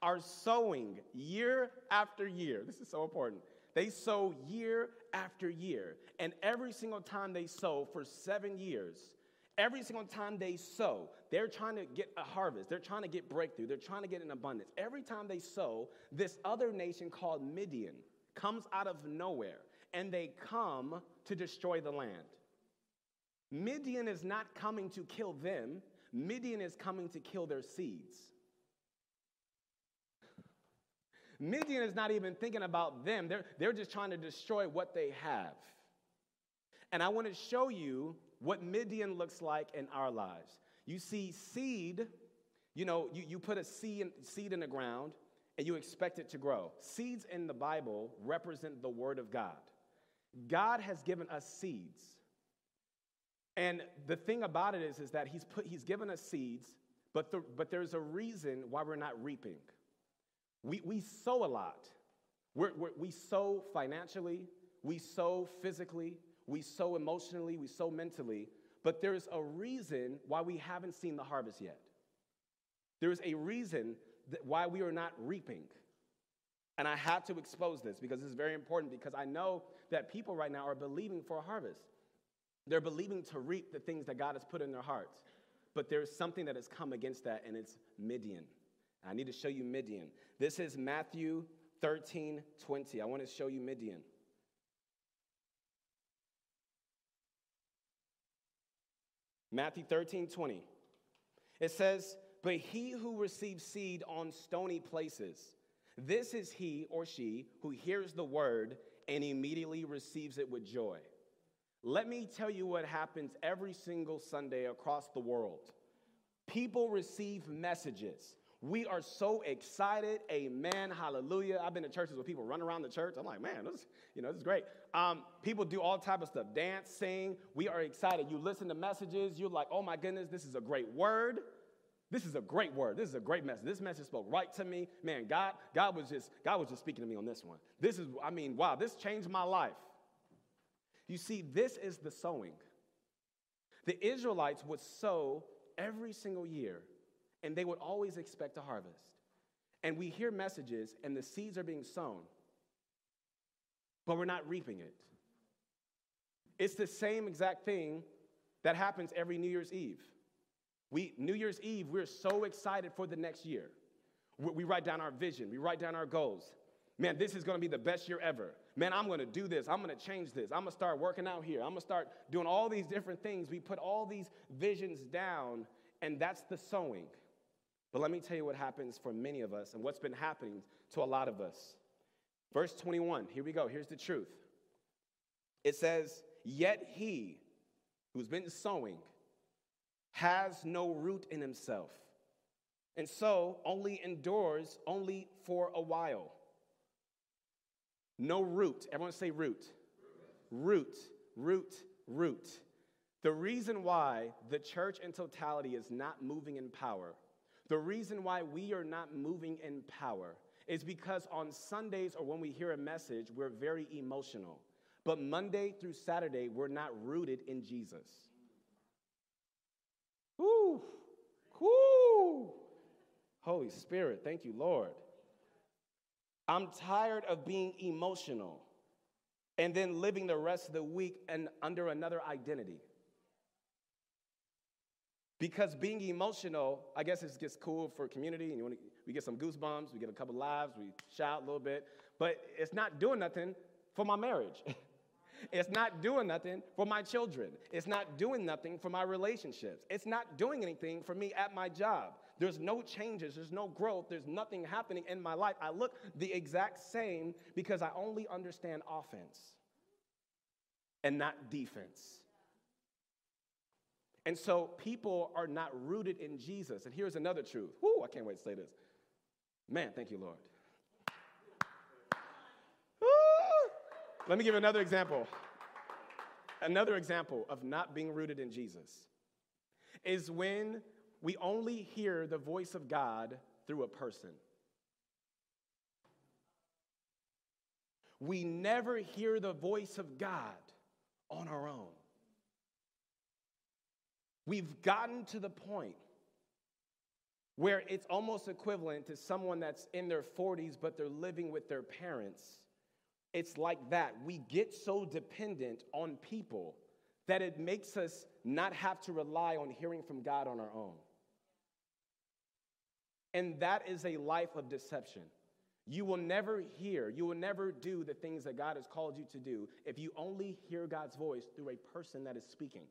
are sowing year after year. This is so important. They sow year after year. And every single time they sow for seven years, every single time they sow, they're trying to get a harvest. They're trying to get breakthrough. They're trying to get an abundance. Every time they sow, this other nation called Midian comes out of nowhere and they come to destroy the land. Midian is not coming to kill them, Midian is coming to kill their seeds. Midian is not even thinking about them, they're, they're just trying to destroy what they have. And I want to show you what Midian looks like in our lives. You see, seed, you know, you, you put a seed in, seed in the ground and you expect it to grow. Seeds in the Bible represent the Word of God. God has given us seeds. And the thing about it is, is that he's, put, he's given us seeds, but, the, but there's a reason why we're not reaping. We, we sow a lot. We're, we're, we sow financially, we sow physically, we sow emotionally, we sow mentally, but there's a reason why we haven't seen the harvest yet. There's a reason why we are not reaping. And I have to expose this because this is very important because I know that people right now are believing for a harvest. They're believing to reap the things that God has put in their hearts. But there's something that has come against that, and it's Midian. I need to show you Midian. This is Matthew 13 20. I want to show you Midian. Matthew 13 20. It says, But he who receives seed on stony places, this is he or she who hears the word and immediately receives it with joy. Let me tell you what happens every single Sunday across the world. People receive messages. We are so excited. Amen. Hallelujah. I've been to churches where people run around the church. I'm like, man, this, you know, this is great. Um, people do all type of stuff, dance, sing. We are excited. You listen to messages. You're like, oh my goodness, this is a great word. This is a great word. This is a great message. This message spoke right to me. Man, God, God was just, God was just speaking to me on this one. This is, I mean, wow, this changed my life. You see, this is the sowing. The Israelites would sow every single year, and they would always expect a harvest. And we hear messages, and the seeds are being sown, but we're not reaping it. It's the same exact thing that happens every New Year's Eve. We, New Year's Eve, we're so excited for the next year. We, we write down our vision, we write down our goals. Man, this is gonna be the best year ever man, I'm gonna do this. I'm gonna change this. I'm gonna start working out here. I'm gonna start doing all these different things. We put all these visions down, and that's the sowing. But let me tell you what happens for many of us and what's been happening to a lot of us. Verse 21, here we go. Here's the truth. It says, Yet he who's been sowing has no root in himself, and so only endures only for a while. No root. Everyone say root. Root, root, root. The reason why the church in totality is not moving in power, the reason why we are not moving in power is because on Sundays or when we hear a message, we're very emotional. But Monday through Saturday, we're not rooted in Jesus. Whoo! Whoo! Holy Spirit, thank you, Lord. I'm tired of being emotional and then living the rest of the week and under another identity. Because being emotional, I guess it's just cool for community, and to, we get some goosebumps, we get a couple lives, we shout a little bit, but it's not doing nothing for my marriage. [LAUGHS] it's not doing nothing for my children. It's not doing nothing for my relationships. It's not doing anything for me at my job. There's no changes, there's no growth, there's nothing happening in my life. I look the exact same because I only understand offense and not defense. And so people are not rooted in Jesus. And here's another truth. Whoo, I can't wait to say this. Man, thank you, Lord. Let me give another example. Another example of not being rooted in Jesus is when we only hear the voice of God through a person. We never hear the voice of God on our own. We've gotten to the point where it's almost equivalent to someone that's in their 40s but they're living with their parents. It's like that. We get so dependent on people that it makes us not have to rely on hearing from God on our own. And that is a life of deception. You will never hear, you will never do the things that God has called you to do if you only hear God's voice through a person that is speaking.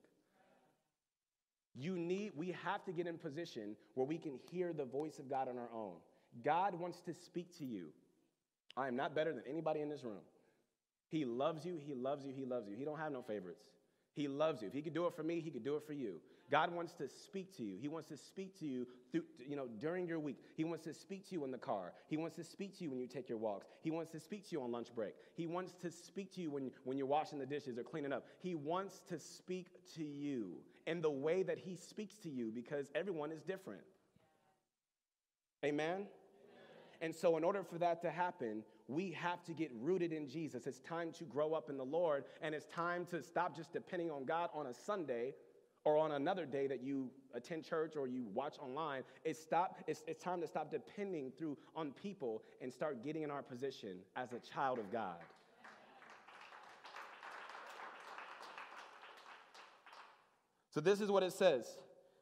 You need, we have to get in position where we can hear the voice of God on our own. God wants to speak to you. I am not better than anybody in this room. He loves you, he loves you, he loves you. He don't have no favorites. He loves you. If he could do it for me, he could do it for you. God wants to speak to you. He wants to speak to you through, you know, during your week. He wants to speak to you in the car. He wants to speak to you when you take your walks. He wants to speak to you on lunch break. He wants to speak to you when, when you're washing the dishes or cleaning up. He wants to speak to you in the way that he speaks to you because everyone is different. Amen? Amen? And so, in order for that to happen, we have to get rooted in Jesus. It's time to grow up in the Lord, and it's time to stop just depending on God on a Sunday or on another day that you attend church or you watch online. It's, stop, it's, it's time to stop depending through on people and start getting in our position as a child of God. So this is what it says.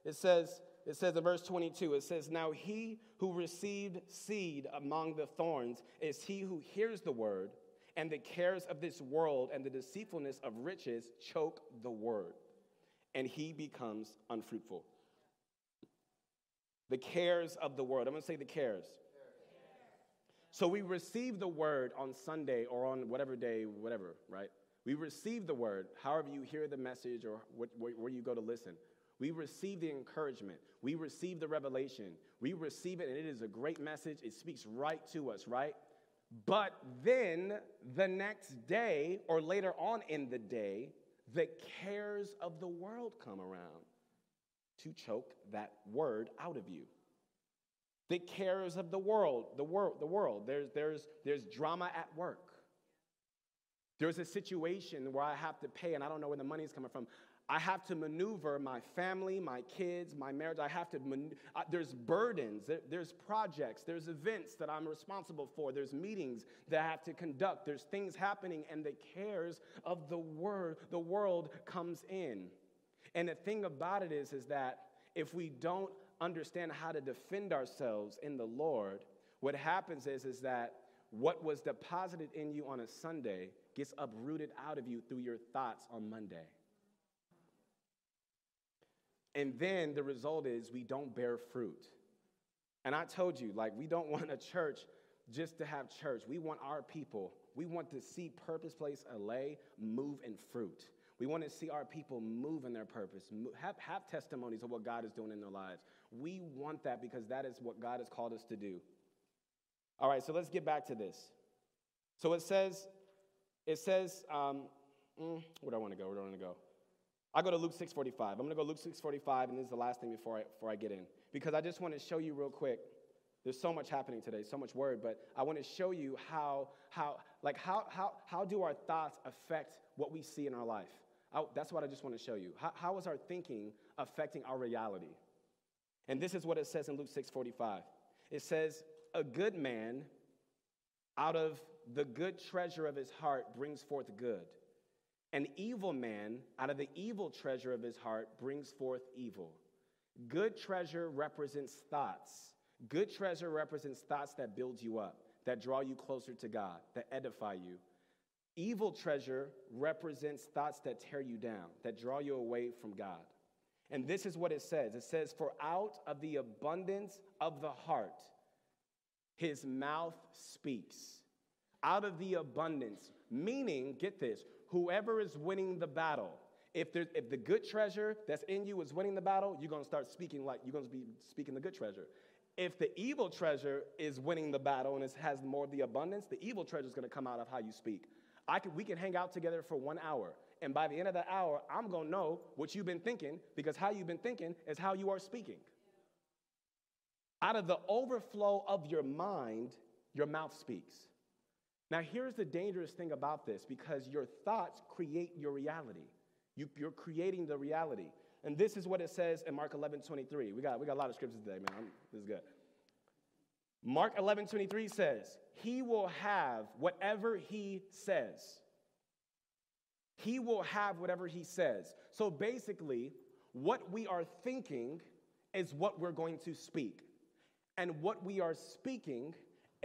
It says, it says in verse 22, it says, Now he who received seed among the thorns is he who hears the word, and the cares of this world and the deceitfulness of riches choke the word, and he becomes unfruitful. The cares of the world. I'm going to say the cares. So we receive the word on Sunday or on whatever day, whatever, right? We receive the word, however you hear the message or where you go to listen. We receive the encouragement. We receive the revelation. We receive it, and it is a great message. It speaks right to us, right? But then the next day, or later on in the day, the cares of the world come around to choke that word out of you. The cares of the world, the world, the world. There's, there's, there's drama at work. There's a situation where I have to pay and I don't know where the money is coming from. I have to maneuver my family, my kids, my marriage. I have to, man- uh, there's burdens, there, there's projects, there's events that I'm responsible for, there's meetings that I have to conduct, there's things happening, and the cares of the word, the world comes in. And the thing about it is, is that if we don't understand how to defend ourselves in the Lord, what happens is, is that what was deposited in you on a Sunday gets uprooted out of you through your thoughts on Monday. And then the result is we don't bear fruit. And I told you, like, we don't [LAUGHS] want a church just to have church. We want our people, we want to see Purpose Place LA move in fruit. We want to see our people move in their purpose, have, have testimonies of what God is doing in their lives. We want that because that is what God has called us to do. All right, so let's get back to this. So it says, it says, um, mm, where do I want to go? Where do I want to go? I go to Luke 6:45. I'm going to go Luke 6:45, and this is the last thing before I, before I get in, because I just want to show you real quick. There's so much happening today, so much word, but I want to show you how, how, like, how, how, how do our thoughts affect what we see in our life? I, that's what I just want to show you. How, how is our thinking affecting our reality? And this is what it says in Luke 6:45. It says, "A good man out of the good treasure of his heart brings forth good." An evil man, out of the evil treasure of his heart, brings forth evil. Good treasure represents thoughts. Good treasure represents thoughts that build you up, that draw you closer to God, that edify you. Evil treasure represents thoughts that tear you down, that draw you away from God. And this is what it says it says, For out of the abundance of the heart, his mouth speaks. Out of the abundance, meaning, get this, whoever is winning the battle, if, there, if the good treasure that's in you is winning the battle, you're going to start speaking like you're going to be speaking the good treasure. If the evil treasure is winning the battle and it has more of the abundance, the evil treasure is going to come out of how you speak. I can, we can hang out together for one hour, and by the end of the hour, I'm going to know what you've been thinking because how you've been thinking is how you are speaking. Out of the overflow of your mind, your mouth speaks. Now, here's the dangerous thing about this because your thoughts create your reality. You, are creating the reality. And this is what it says in Mark 11 23. We got, we got a lot of scriptures today, man. I'm, this is good. Mark 11 23 says, He will have whatever He says. He will have whatever He says. So basically, what we are thinking is what we're going to speak. And what we are speaking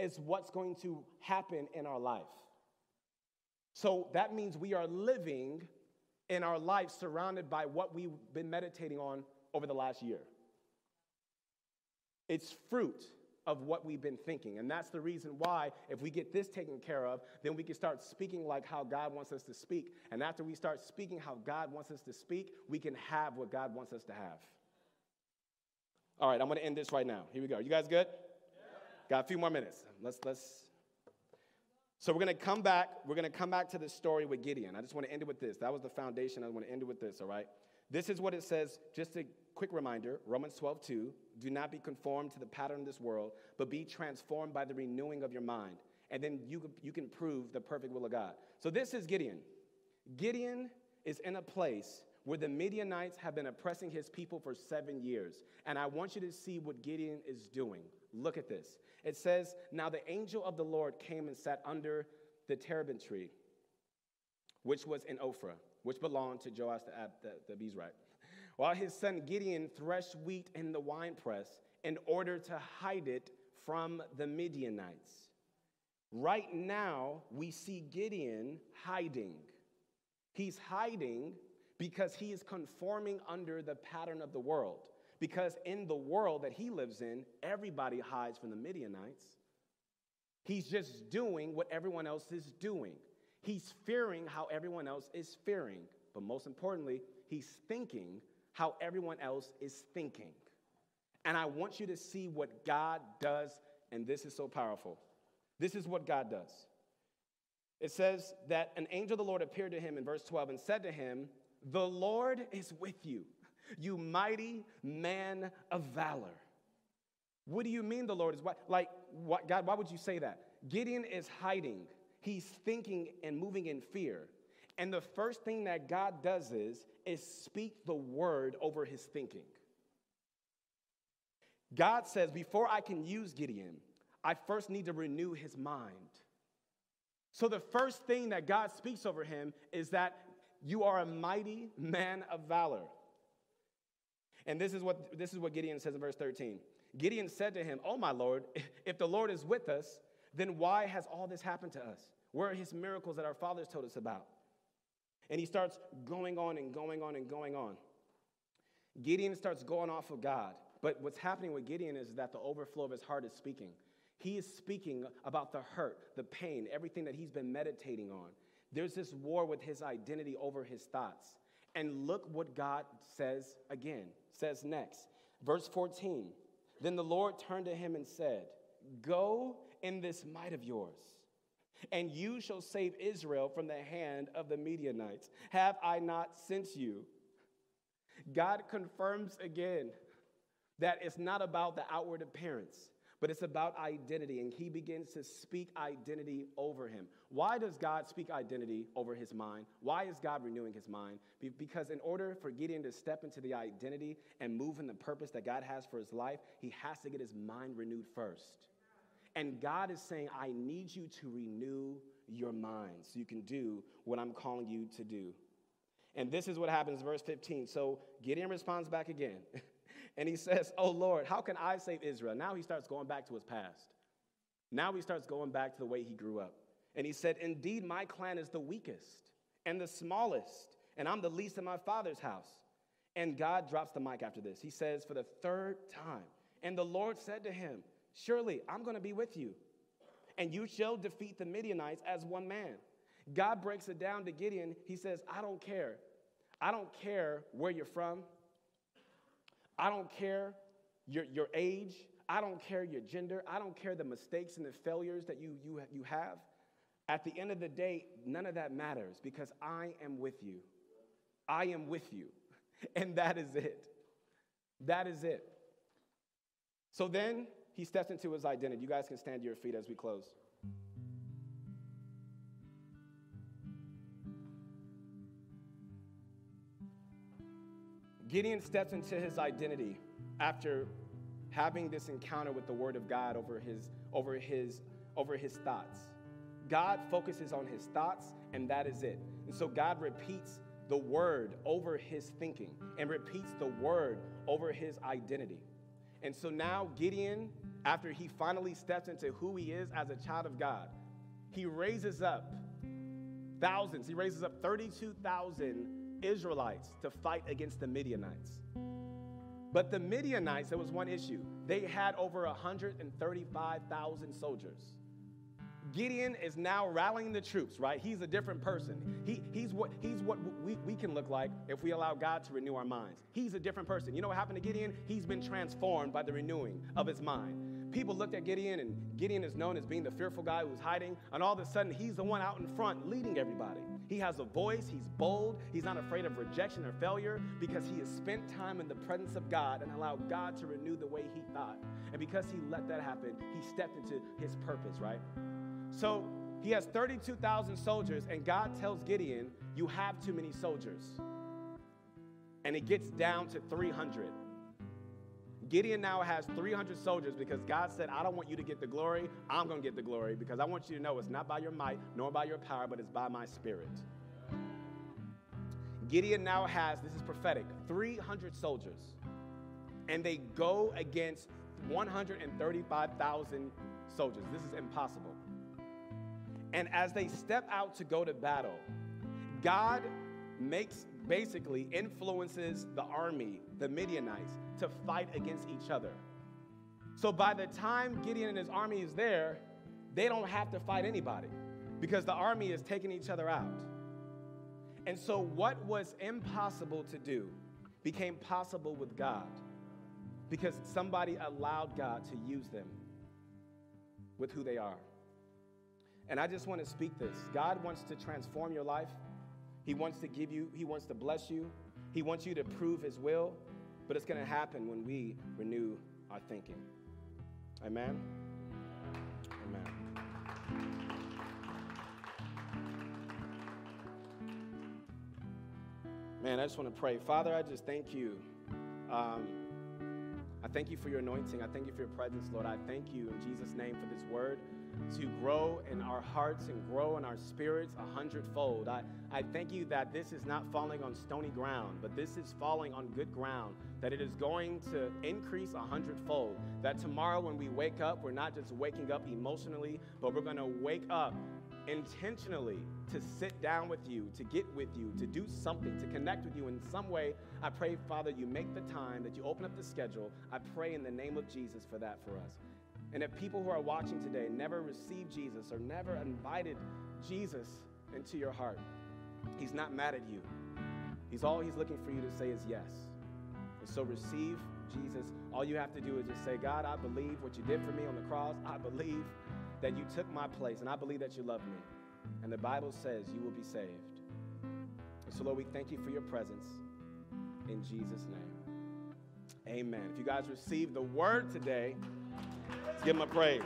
is what's going to happen in our life. So that means we are living in our life surrounded by what we've been meditating on over the last year. It's fruit of what we've been thinking. And that's the reason why, if we get this taken care of, then we can start speaking like how God wants us to speak. And after we start speaking how God wants us to speak, we can have what God wants us to have. All right, I'm to end this right now. Here we go. You guys good? Got a few more minutes. Let's let's so we're to come back. We're to come back to the story with Gideon. I just want to end it with this. That was the foundation. I want to end it with this, all right? This is what it says. Just a quick reminder Romans 12, 2. Do not be conformed to the pattern of this world, but be transformed by the renewing of your mind. And then you, you can prove the perfect will of God. So this is Gideon. Gideon is in a place where the Midianites have been oppressing his people for seven years. And I want you to see what Gideon is doing. Look at this. It says, Now the angel of the Lord came and sat under the terebinth tree, which was in Ophrah, which belonged to Joash the, the, the Abiezrite, while his son Gideon threshed wheat in the winepress in order to hide it from the Midianites. Right now, we see Gideon hiding. He's hiding because he is conforming under the pattern of the world. Because in the world that he lives in, everybody hides from the Midianites. He's just doing what everyone else is doing. He's fearing how everyone else is fearing. But most importantly, he's thinking how everyone else is thinking. And I want you to see what God does, and this is so powerful. This is what God does. It says that an angel of the Lord appeared to him in verse 12 and said to him, The Lord is with you you mighty man of valor. What do you mean the Lord is what? Like, what, God, why would you say that? Gideon is hiding. He's thinking and moving in fear. And the first thing that God does is, is speak the word over his thinking. God says, before I can use Gideon, I first need to renew his mind. So the first thing that God speaks over him is that you are a mighty man of valor. And this is what this is what Gideon says in verse 13. Gideon said to him, "Oh my Lord, if the Lord is with us, then why has all this happened to us? Where are his miracles that our fathers told us about?" And he starts going on and going on and going on. Gideon starts going off of God. But what's happening with Gideon is that the overflow of his heart is speaking. He is speaking about the hurt, the pain, everything that he's been meditating on. There's this war with his identity over his thoughts. And look what God says again says next. Verse 14 Then the Lord turned to him and said, Go in this might of yours, and you shall save Israel from the hand of the Midianites. Have I not sent you? God confirms again that it's not about the outward appearance, but it's about identity. And he begins to speak identity over him. Why does God speak identity over his mind? Why is God renewing his mind? Because in order for Gideon to step into the identity and move in the purpose that God has for his life, he has to get his mind renewed first. And God is saying, I need you to renew your mind so you can do what I'm calling you to do. And this is what happens, verse 15. So Gideon responds back again. [LAUGHS] and he says, Oh Lord, how can I save Israel? Now he starts going back to his past. Now he starts going back to the way he grew up. And he said, Indeed, my clan is the weakest and the smallest, and I'm the least in my father's house. And God drops the mic after this. He says, For the third time, and the Lord said to him, Surely I'm going to be with you, and you shall defeat the Midianites as one man. God breaks it down to Gideon. He says, I don't care. I don't care where you're from. I don't care your, your age. I don't care your gender. I don't care the mistakes and the failures that you, you, you have. At the end of the day, none of that matters because I am with you. I am with you. [LAUGHS] And that is it. That is it. So then he steps into his identity. You guys can stand to your feet as we close. Gideon steps into his identity after having this encounter with the word of God over his over his over his thoughts. God focuses on his thoughts and that is it. And so God repeats the word over his thinking and repeats the word over his identity. And so now Gideon after he finally steps into who he is as a child of God, he raises up thousands. He raises up 32,000 Israelites to fight against the Midianites. But the Midianites, there was one issue. They had over 135,000 soldiers. Gideon is now rallying the troops, right? He's a different person. He, he's what, he's what we, we can look like if we allow God to renew our minds. He's a different person. You know what happened to Gideon? He's been transformed by the renewing of his mind. People looked at Gideon, and Gideon is known as being the fearful guy who's hiding, and all of a sudden, he's the one out in front leading everybody. He has a voice, he's bold, he's not afraid of rejection or failure because he has spent time in the presence of God and allowed God to renew the way he thought. And because he let that happen, he stepped into his purpose, right? So he has 32,000 soldiers, and God tells Gideon, You have too many soldiers. And it gets down to 300. Gideon now has 300 soldiers because God said, I don't want you to get the glory. I'm going to get the glory because I want you to know it's not by your might nor by your power, but it's by my spirit. Gideon now has, this is prophetic, 300 soldiers. And they go against 135,000 soldiers. This is impossible. And as they step out to go to battle, God makes basically influences the army, the Midianites, to fight against each other. So by the time Gideon and his army is there, they don't have to fight anybody because the army is taking each other out. And so what was impossible to do became possible with God because somebody allowed God to use them with who they are. And I just want to speak this God wants to transform your life, He wants to give you, He wants to bless you, He wants you to prove His will, but it's going to happen when we renew our thinking. Amen? Amen. Man, I just want to pray. Father, I just thank you. Um, I thank you for your anointing. I thank you for your presence, Lord. I thank you in Jesus' name for this word to grow in our hearts and grow in our spirits a hundredfold. I, I thank you that this is not falling on stony ground, but this is falling on good ground, that it is going to increase a hundredfold. That tomorrow when we wake up, we're not just waking up emotionally, but we're going to wake up intentionally to sit down with you, to get with you, to do something, to connect with you in some way. I pray, Father, you make the time, that you open up the schedule. I pray in the name of Jesus for that for us. And if people who are watching today never received Jesus or never invited Jesus into your heart, He's not mad at you. He's all He's looking for you to say is yes. And so receive Jesus. All you have to do is just say, God, I believe what you did for me on the cross. I believe that you took my place, and I believe that you love me. And the Bible says you will be saved. And so, Lord, we thank you for your presence in Jesus' name. Amen. If you guys received the word today, Let's give him a praise.